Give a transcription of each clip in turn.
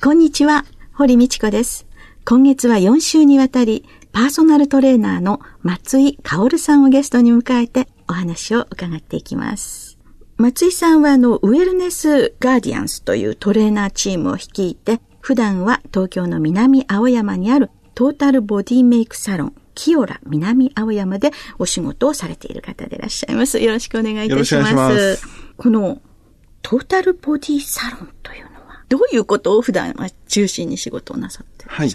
こんにちは堀道子です今月は4週にわたりパーソナルトレーナーの松井薫さんをゲストに迎えてお話を伺っていきます松井さんはあのウェルネスガーディアンスというトレーナーチームを率いて普段は東京の南青山にあるトータルボディメイクサロン清良南青山でお仕事をされている方でいらっしゃいます。よろしくお願いいたします。ますこのトータルボディサロンというどういうことを普段は中心に仕事をなさってはい。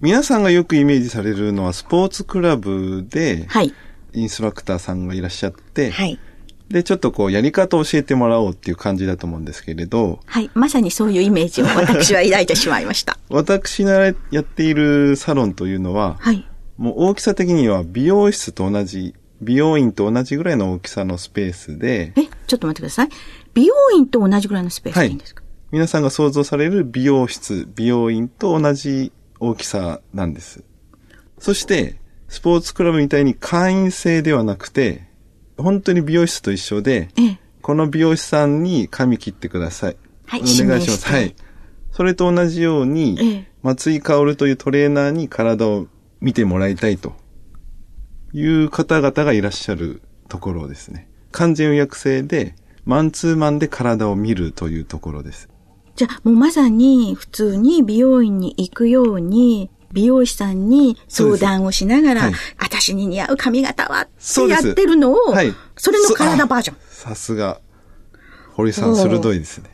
皆さんがよくイメージされるのはスポーツクラブで、はい。インストラクターさんがいらっしゃって、はい。で、ちょっとこう、やり方を教えてもらおうっていう感じだと思うんですけれど。はい。まさにそういうイメージを私は抱いてしまいました。私がやっているサロンというのは、はい。もう大きさ的には美容室と同じ、美容院と同じぐらいの大きさのスペースで。え、ちょっと待ってください。美容院と同じぐらいのスペースでいいんですか、はい、皆さんが想像される美容室、美容院と同じ大きさなんです。そして、スポーツクラブみたいに会員制ではなくて、本当に美容室と一緒で、ええ、この美容師さんに髪切ってください。はい、お願いします。はい。それと同じように、ええ、松井薫というトレーナーに体を見てもらいたいという方々がいらっしゃるところですね。完全予約制で、マンツーマンで体を見るというところです。じゃあ、もうまさに普通に美容院に行くように、美容師さんに相談をしながら、はい、私に似合う髪型はってやってるのを、はい、それの体バージョン。さすが、堀さん鋭いですね。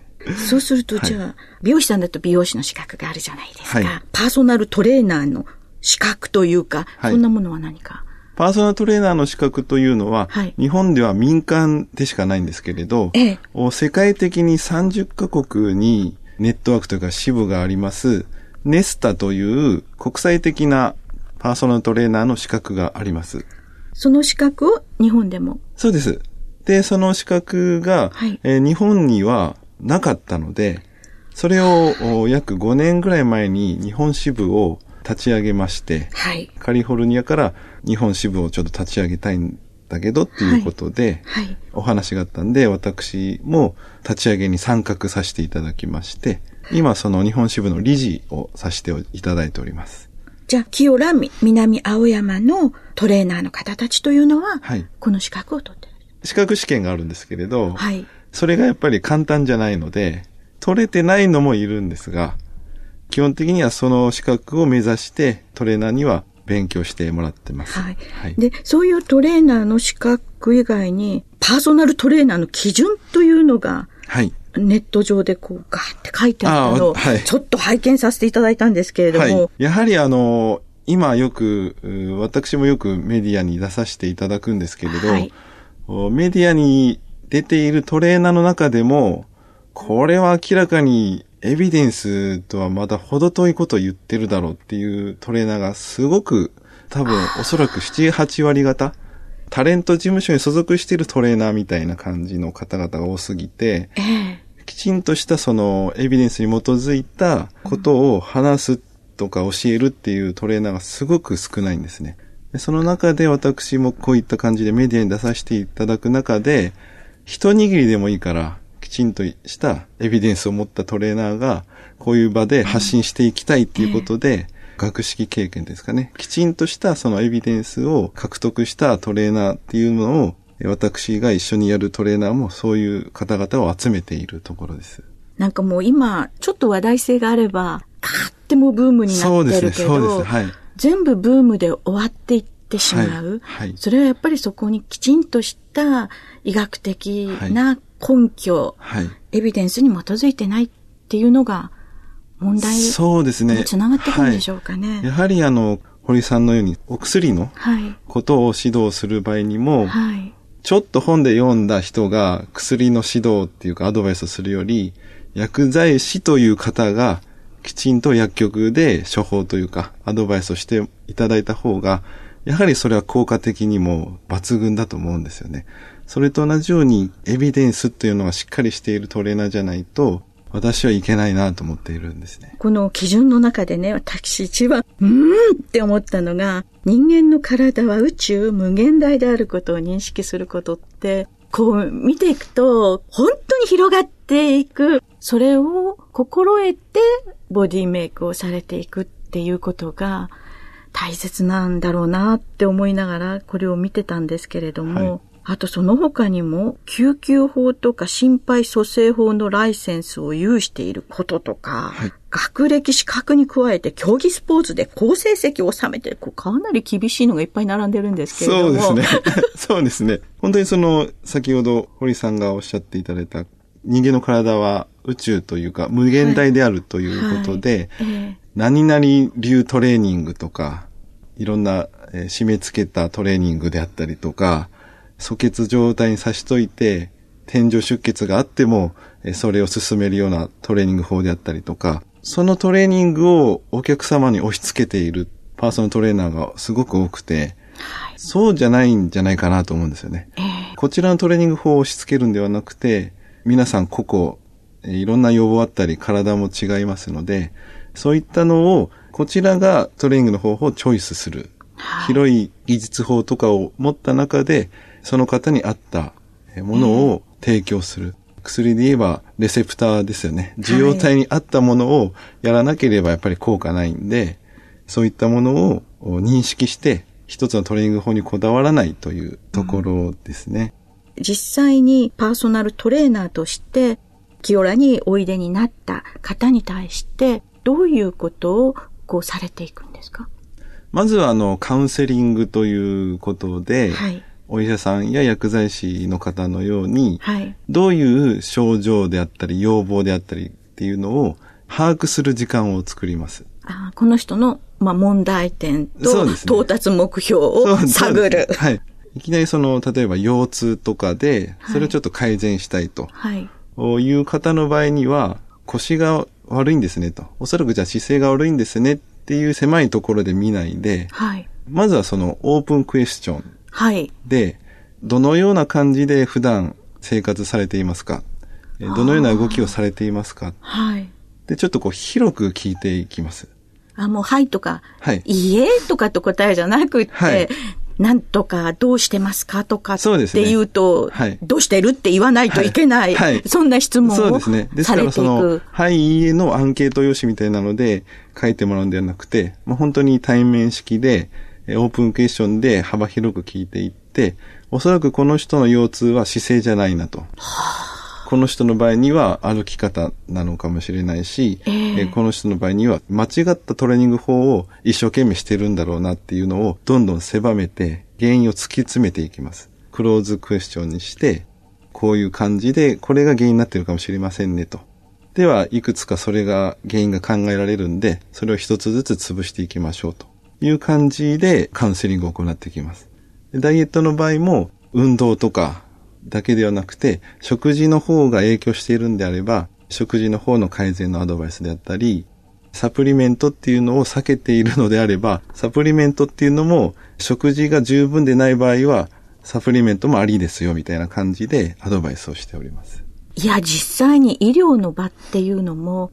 そう。すると、じゃあ、はい、美容師さんだと美容師の資格があるじゃないですか。はい、パーソナルトレーナーの資格というか、はい、そんなものは何か？パーソナルトレーナーの資格というのは、はい、日本では民間でしかないんですけれど、ええ、世界的に30カ国にネットワークというか支部があります、ネスタという国際的なパーソナルトレーナーの資格があります。その資格を日本でも？そうです。で、その資格が、はい、えー、日本にはなかったので、それを約5年ぐらい前に日本支部を立ち上げまして、はい、カリフォルニアから日本支部をちょっと立ち上げたいんだけどっていうことで、はい。はい、お話があったんで、私も立ち上げに参画させていただきまして、今その日本支部の理事をさせていただいております。じゃあ、清良南青山のトレーナーの方たちというのは、はい、この資格を取ってる。資格試験があるんですけれど、はい、それがやっぱり簡単じゃないので、取れてないのもいるんですが、基本的にはその資格を目指してトレーナーには勉強してもらってます。はい。はい、で、そういうトレーナーの資格以外に、パーソナルトレーナーの基準というのが、はい。ネット上でこうガーって書いてあったのを、はい、ちょっと拝見させていただいたんですけれども。はい、やはりあの、今よく、私もよくメディアに出させていただくんですけれど、はい、メディアに出ているトレーナーの中でも、これは明らかにエビデンスとはまだ程遠いことを言ってるだろうっていうトレーナーがすごく多分おそらく7、8割方、タレント事務所に所属しているトレーナーみたいな感じの方々が多すぎて、きちんとしたそのエビデンスに基づいたことを話すとか教えるっていうトレーナーがすごく少ないんですね。その中で私もこういった感じでメディアに出させていただく中で、一握りでもいいから、ちんとしたエビデンスを持ったトレーナーが、こういう場で発信していきたいっていうことで、学識経験ですかね。きちんとしたそのエビデンスを獲得したトレーナーっていうのを、私が一緒にやるトレーナーもそういう方々を集めているところです。なんかもう今、ちょっと話題性があれば、かってもブームになってるけど、そうですね、そうです。はい。全部ブームで終わっていってしまう。はい。はい、それはやっぱりそこにきちんとした医学的な根拠、はい、エビデンスに基づいてないっていうのが問題そうですね。つながってくるんでしょうかね。はい、やはりあの、堀さんのようにお薬のことを指導する場合にも、はい、ちょっと本で読んだ人が薬の指導っていうかアドバイスをするより、薬剤師という方がきちんと薬局で処方というか、アドバイスをしていただいた方が、やはりそれは効果的にも抜群だと思うんですよね。それと同じようにエビデンスというのがしっかりしているトレーナーじゃないと、私はいけないなと思っているんですね。この基準の中でね、私一番、うーんって思ったのが、人間の体は宇宙無限大であることを認識することって、こう見ていくと、本当に広がっていく。それを心得てボディメイクをされていくっていうことが大切なんだろうなって思いながらこれを見てたんですけれども、はいあとその他にも、救急法とか心肺蘇生法のライセンスを有していることとか、はい、学歴資格に加えて競技スポーツで好成績を収めてこうかなり厳しいのがいっぱい並んでるんですけれども。そうですね。そうですね。本当にその、先ほど堀さんがおっしゃっていただいた、人間の体は宇宙というか無限大であるということで、はいはいえー、何々流トレーニングとか、いろんな、えー、締め付けたトレーニングであったりとか、素血状態に差しといて、天井出血があっても、それを進めるようなトレーニング法であったりとか、そのトレーニングをお客様に押し付けているパーソナルトレーナーがすごく多くて、はい、そうじゃないんじゃないかなと思うんですよね。えー、こちらのトレーニング法を押し付けるんではなくて、皆さん個々、いろんな要望あったり体も違いますので、そういったのをこちらがトレーニングの方法をチョイスする。はい、広い技術法とかを持った中で、その方に合ったものを提供する。薬で言えばレセプターですよね。受容体に合ったものをやらなければやっぱり効果ないんで、そういったものを認識して一つのトレーニング法にこだわらないというところですね。うん、実際にパーソナルトレーナーとして清らにおいでになった方に対してどういうことをこうされていくんですか？まずはあのカウンセリングということで、はいお医者さんや薬剤師の方のように、はい、どういう症状であったり、要望であったりっていうのを把握する時間を作ります。あこの人の、まあ、問題点と、到達目標を探る。はい。いきなりその、例えば腰痛とかで、それをちょっと改善したいと。はい。いう方の場合には、腰が悪いんですねと。おそらくじゃあ姿勢が悪いんですねっていう狭いところで見ないで、はい。まずはそのオープンクエスチョン。はい。で、どのような感じで普段生活されていますか？どのような動きをされていますか？はい。で、ちょっとこう広く聞いていきます。あ、もう、はいとか、はい。いいえとかと答えじゃなくて、はい。なんとかどうしてますかとかって言うと、うね、はい、どうしてるって言わないといけない。はい、そんな質問をそうですね。ですからその、はい、いいえのアンケート用紙みたいなので書いてもらうんではなくて、まあ、本当に対面式で、オープンクエスチョンで幅広く聞いていって、おそらくこの人の腰痛は姿勢じゃないなと。この人の場合には歩き方なのかもしれないし、えー、この人の場合には間違ったトレーニング法を一生懸命してるんだろうなっていうのをどんどん狭めて原因を突き詰めていきます。クローズクエスチョンにして、こういう感じでこれが原因になってるかもしれませんねと。では、いくつかそれが原因が考えられるんで、それを一つずつ潰していきましょうと。いう感じでカウンセリングを行ってきます。ダイエットの場合も運動とかだけではなくて、食事の方が影響しているんであれば、食事の方の改善のアドバイスであったり、サプリメントっていうのを避けているのであれば、サプリメントっていうのも食事が十分でない場合は、サプリメントもありですよみたいな感じでアドバイスをしております。いや、実際に医療の場っていうのも、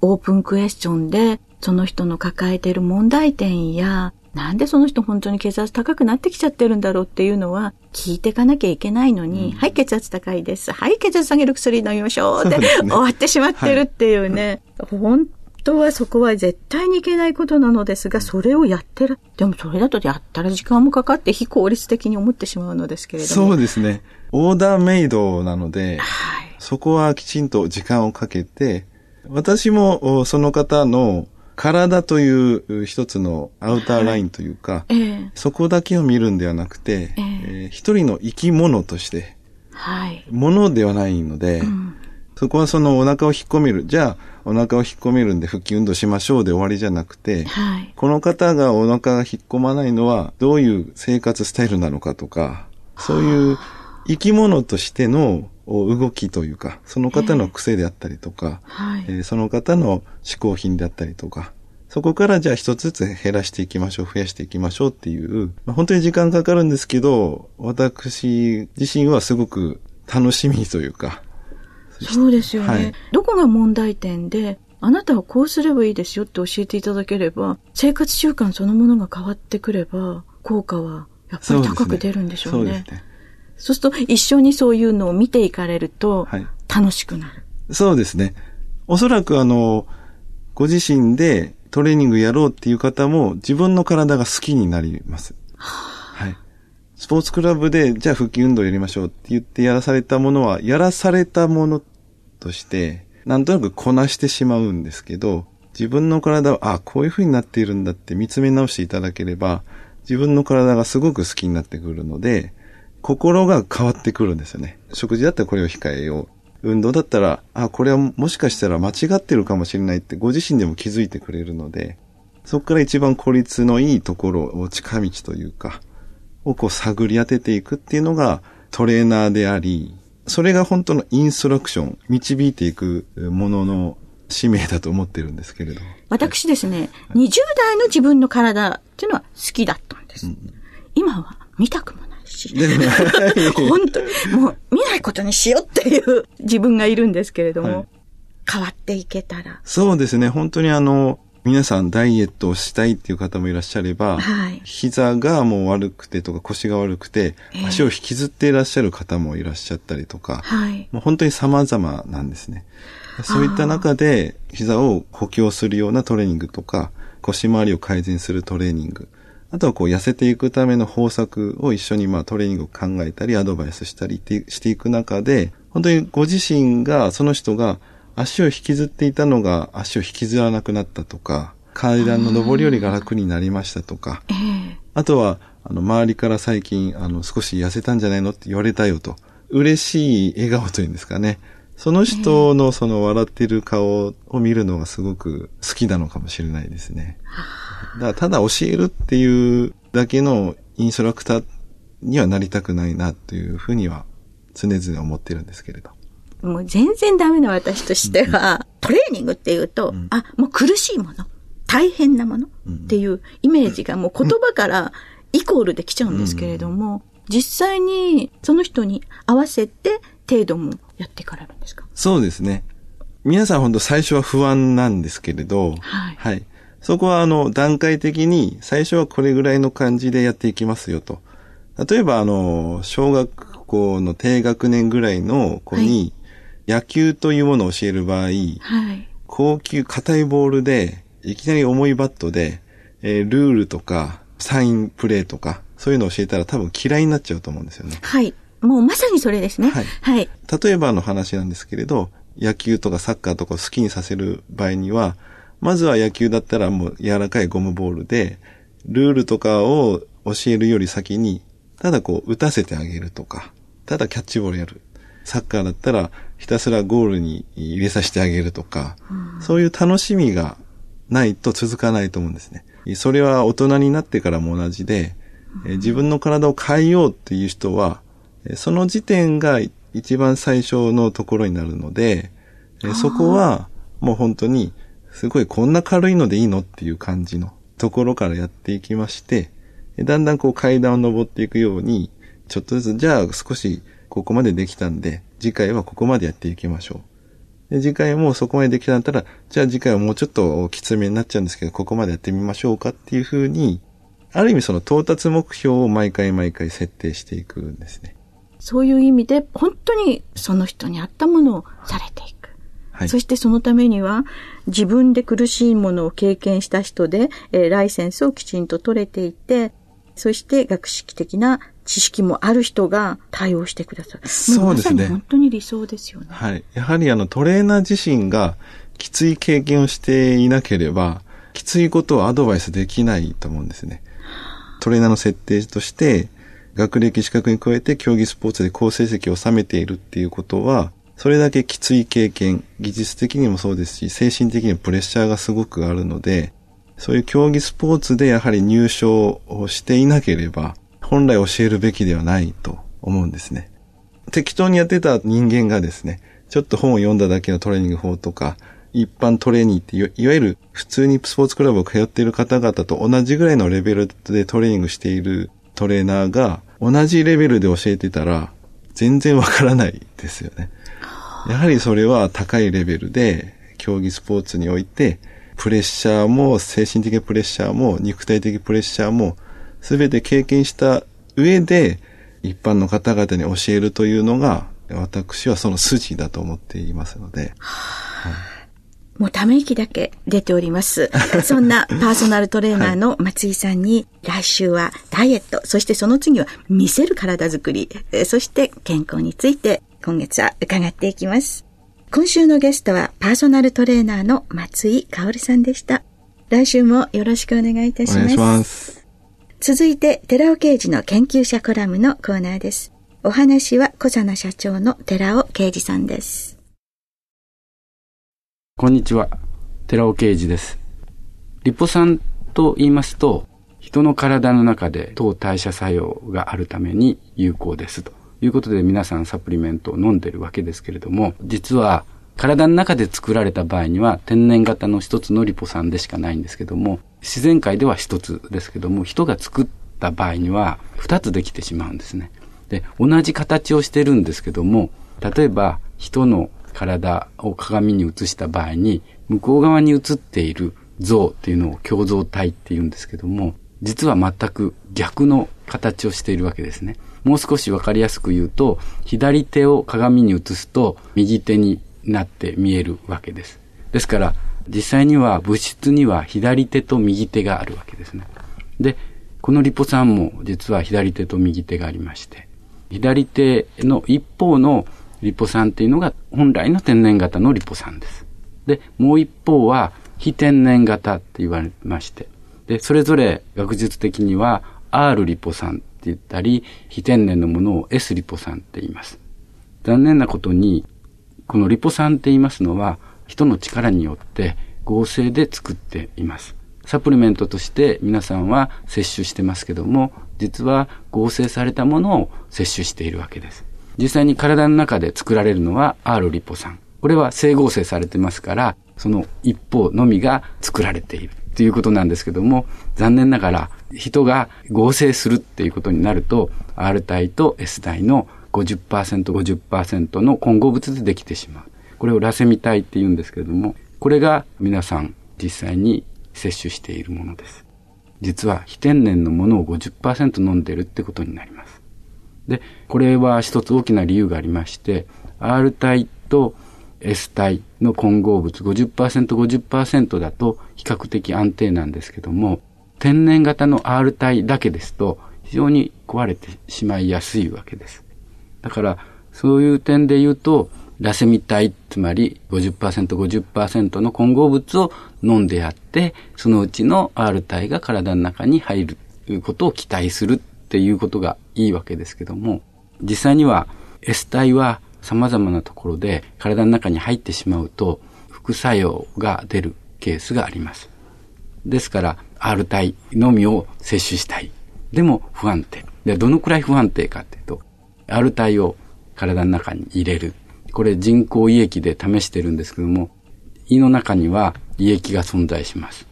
オープンクエスチョンでその人の抱えている問題点や、なんでその人本当に血圧高くなってきちゃってるんだろうっていうのは聞いていかなきゃいけないのに、うん、はい、血圧高いです。はい、血圧下げる薬飲みましょう。で、ね、終わってしまってるっていうね、はい、本当はそこは絶対にいけないことなのですが、それをやってる。でもそれだとやったら時間もかかって非効率的に思ってしまうのですけれども。そうですね。オーダーメイドなので、はい、そこはきちんと時間をかけて、私もその方の体という一つのアウターラインというか、はいえ。ー、そこだけを見るんではなくて、えー、えー、一人の生き物として、はい、ものではないので、うん、そこはそのお腹を引っ込める。じゃあ、お腹を引っ込めるんで腹筋運動しましょうで終わりじゃなくて、はい、この方がお腹が引っ込まないのはどういう生活スタイルなのかとか、そういう生き物としての動きというか、その方の癖であったりとか、えーはい、えー、その方の嗜好品であったりとか、そこからじゃあ一つずつ減らしていきましょう、増やしていきましょうっていう、まあ、本当に時間かかるんですけど、私自身はすごく楽しみというか。そうですよね。はい、どこが問題点で、あなたはこうすればいいですよって教えていただければ、生活習慣そのものが変わってくれば、効果はやっぱり高く出るんでしょうね。そうですね。そうすると一緒にそういうのを見ていかれると、楽しくなる、はい。そうですね。おそらくあの、ご自身でトレーニングやろうっていう方も自分の体が好きになります。はい。スポーツクラブで、じゃあ腹筋運動やりましょうって言ってやらされたものは、やらされたものとして、なんとなくこなしてしまうんですけど、自分の体は、あ、こういう風になっているんだって見つめ直していただければ、自分の体がすごく好きになってくるので、心が変わってくるんですよね。食事だったらこれを控えよう。運動だったら、あ、これはもしかしたら間違ってるかもしれないってご自身でも気づいてくれるので、そこから一番効率のいいところを近道というか、をこう探り当てていくっていうのがトレーナーであり、それが本当のインストラクション、導いていくものの使命だと思ってるんですけれど。私ですね、はい、20代の自分の体っていうのは好きだったんです。うん、今は見たくもし。本当に、もう見ないことにしようっていう。自分がいるんですけれども、はい、変わっていけたら。そうですね、本当にあの、皆さんダイエットをしたいっていう方もいらっしゃれば、はい、膝がもう悪くてとか腰が悪くて、足を引きずっていらっしゃる方もいらっしゃったりとか、はい、もう本当に様々なんですね。そういった中で膝を補強するようなトレーニングとか、腰回りを改善するトレーニング、あとはこう痩せていくための方策を一緒にまあトレーニングを考えたりアドバイスしたりしていく中で、本当にご自身が、その人が足を引きずっていたのが足を引きずらなくなったとか、階段の上り下りが楽になりましたとか、あとは、あの、周りから最近、あの、少し痩せたんじゃないのって言われたよと。嬉しい笑顔というんですかね。その人のその笑っている顔を見るのがすごく好きなのかもしれないですね。だからただ教えるっていうだけのインストラクターにはなりたくないなというふうには常々思ってるんですけれど。もう全然ダメな私としては、トレーニングっていうと、うん、あ、もう苦しいもの、大変なもの。っていうイメージがもう言葉からイコールできちゃうんですけれども、実際にその人に合わせて程度もやっていかれるんですか？そうですね。皆さん本当最初は不安なんですけれど、はい。はい。そこはあの段階的に最初はこれぐらいの感じでやっていきますよと。例えばあの、小学校の低学年ぐらいの子に野球というものを教える場合、はい、高級硬いボールでいきなり重いバットで、えー、ルールとかサインプレーとかそういうのを教えたら多分嫌いになっちゃうと思うんですよね。はい。もうまさにそれですね。はい。はい。例えばの話なんですけれど、野球とかサッカーとかを好きにさせる場合には、まずは野球だったらもう柔らかいゴムボールで、ルールとかを教えるより先に、ただこう打たせてあげるとか、ただキャッチボールやる。サッカーだったらひたすらゴールに入れさせてあげるとか、うん、そういう楽しみがないと続かないと思うんですね。それは大人になってからも同じで、うん、自分の体を変えようっていう人は、その時点が一番最初のところになるので、そこはもう本当にすごいこんな軽いのでいいのっていう感じのところからやっていきまして、だんだんこう階段を登っていくように、ちょっとずつ、じゃあ少しここまでできたんで、次回はここまでやっていきましょう。で次回もそこまでできたんだったら、じゃあ次回はもうちょっときつめになっちゃうんですけど、ここまでやってみましょうかっていうふうに、ある意味その到達目標を毎回毎回設定していくんですね。そういう意味で、本当にその人に合ったものをされていく。はい、そしてそのためには、自分で苦しいものを経験した人で、えー、ライセンスをきちんと取れていて、そして学識的な知識もある人が対応してくださる。そうですね。本当に理想ですよね。はい。やはりあのトレーナー自身がきつい経験をしていなければ、きついことをアドバイスできないと思うんですね。トレーナーの設定として、学歴資格に加えて競技スポーツで好成績を収めているっていうことは、それだけきつい経験、技術的にもそうですし、精神的にもプレッシャーがすごくあるので、そういう競技スポーツでやはり入賞をしていなければ、本来教えるべきではないと思うんですね。適当にやってた人間がですね、ちょっと本を読んだだけのトレーニング法とか、一般トレーニーっていわゆる普通にスポーツクラブを通っている方々と同じぐらいのレベルでトレーニングしているトレーナーが同じレベルで教えてたら全然わからないですよね。やはりそれは高いレベルで競技スポーツにおいてプレッシャーも精神的プレッシャーも肉体的プレッシャーも全て経験した上で一般の方々に教えるというのが私はその筋だと思っていますので。はいもうため息だけ出ております。そんなパーソナルトレーナーの松井さんに、来週はダイエット、そしてその次は見せる体づくり、そして健康について今月は伺っていきます。今週のゲストはパーソナルトレーナーの松井香さんでした。来週もよろしくお願いいたします。お願いします。続いて、寺尾刑事の研究者コラムのコーナーです。お話は小佐奈社長の寺尾啓二さんです。こんにちは。寺尾啓二です。リポ酸と言いますと、人の体の中で糖代謝作用があるために有効ですということで皆さんサプリメントを飲んでるわけですけれども、実は体の中で作られた場合には天然型の一つのリポ酸でしかないんですけども、自然界では一つですけども、人が作った場合には二つできてしまうんですね。で、同じ形をしてるんですけども、例えば人の体を鏡に映した場合に、向こう側に映っている像っていうのを共像体って言うんですけども、実は全く逆の形をしているわけですね。もう少しわかりやすく言うと、左手を鏡に映すと右手になって見えるわけです。ですから、実際には物質には左手と右手があるわけですね。で、このリポ酸も実は左手と右手がありまして、左手の一方のリポ酸っていうのが本来の天然型のリポ酸です。で、もう一方は非天然型って言われまして、で、それぞれ学術的には R リポ酸って言ったり、非天然のものを S リポ酸って言います。残念なことに、このリポ酸って言いますのは、人の力によって合成で作っています。サプリメントとして皆さんは摂取してますけども、実は合成されたものを摂取しているわけです。実際に体の中で作られるのは R リポ酸。これは生合成されてますから、その一方のみが作られているということなんですけども、残念ながら人が合成するっていうことになると、R 体と S 体の50%、50%の混合物でできてしまう。これをラセミ体って言うんですけれども、これが皆さん実際に摂取しているものです。実は非天然のものを50%飲んでるってことになります。で、これは一つ大きな理由がありまして、R 体と S 体の混合物50%、50%だと比較的安定なんですけども、天然型の R 体だけですと非常に壊れてしまいやすいわけです。だから、そういう点で言うと、ラセミ体、つまり50%、50%の混合物を飲んでやって、そのうちの R 体が体の中に入ることを期待するっていうことがいいわけですけども、実際には S 体は様々なところで体の中に入ってしまうと副作用が出るケースがあります。ですから R 体のみを摂取したい。でも不安定。で、どのくらい不安定かっていうと、R 体を体の中に入れる。これ人工胃液で試してるんですけども、胃の中には胃液が存在します。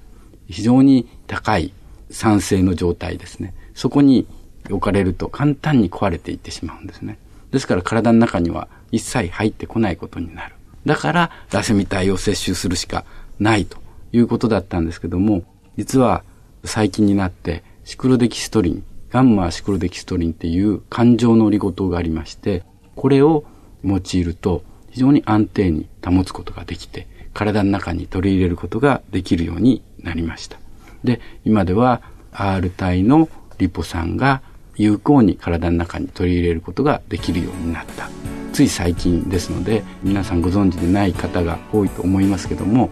非常に高い酸性の状態ですね。そこに置かれると簡単に壊れていってしまうんですね。ですから体の中には一切入ってこないことになる。だからラセミ体を摂取するしかないということだったんですけども、実は最近になってシクロデキストリン、ガンマシクロデキストリンっていう感情のオリゴ糖がありまして、これを用いると非常に安定に保つことができて、体の中に取り入れることができるようになりました。で、今では R 体のリポ酸が有効に体の中に取り入れることができるようになった。つい最近ですので、皆さんご存知でない方が多いと思いますけども、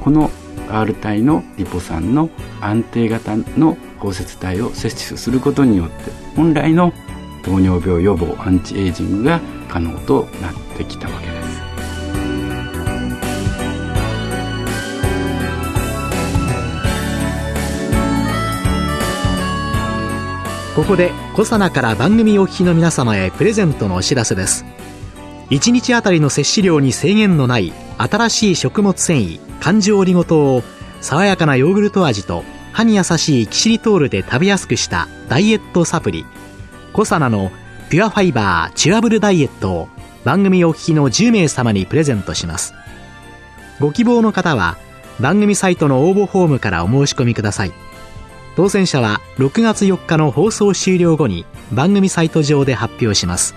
この R 体のリポ酸の安定型の包摂体を摂取することによって、本来の糖尿病予防アンチエイジングが可能となってきたわけです。ここでコサナから番組お聞きの皆様へプレゼントのお知らせです。1日あたりの摂取量に制限のない新しい食物繊維環状オリゴ糖を爽やかなヨーグルト味と歯に優しいキシリトールで食べやすくしたダイエットサプリ。コサナのピュアファイバーチュアブルダイエットを番組お聞きの10名様にプレゼントします。ご希望の方は番組サイトの応募フォームからお申し込みください。当選者は6月4日の放送終了後に番組サイト上で発表します。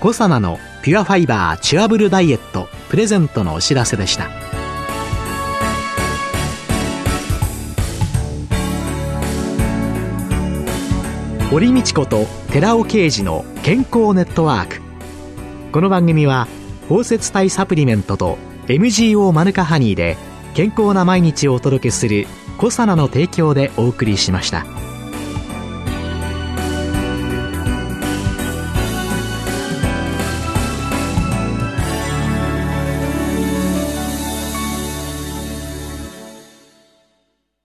コサナのピュアファイバーチュアブルダイエットプレゼントのお知らせでした。堀道子と寺尾啓二の健康ネットワーク。この番組は包摂体サプリメントと MGO マヌカハニーで健康な毎日をお届けするコサナの提供でお送りしました。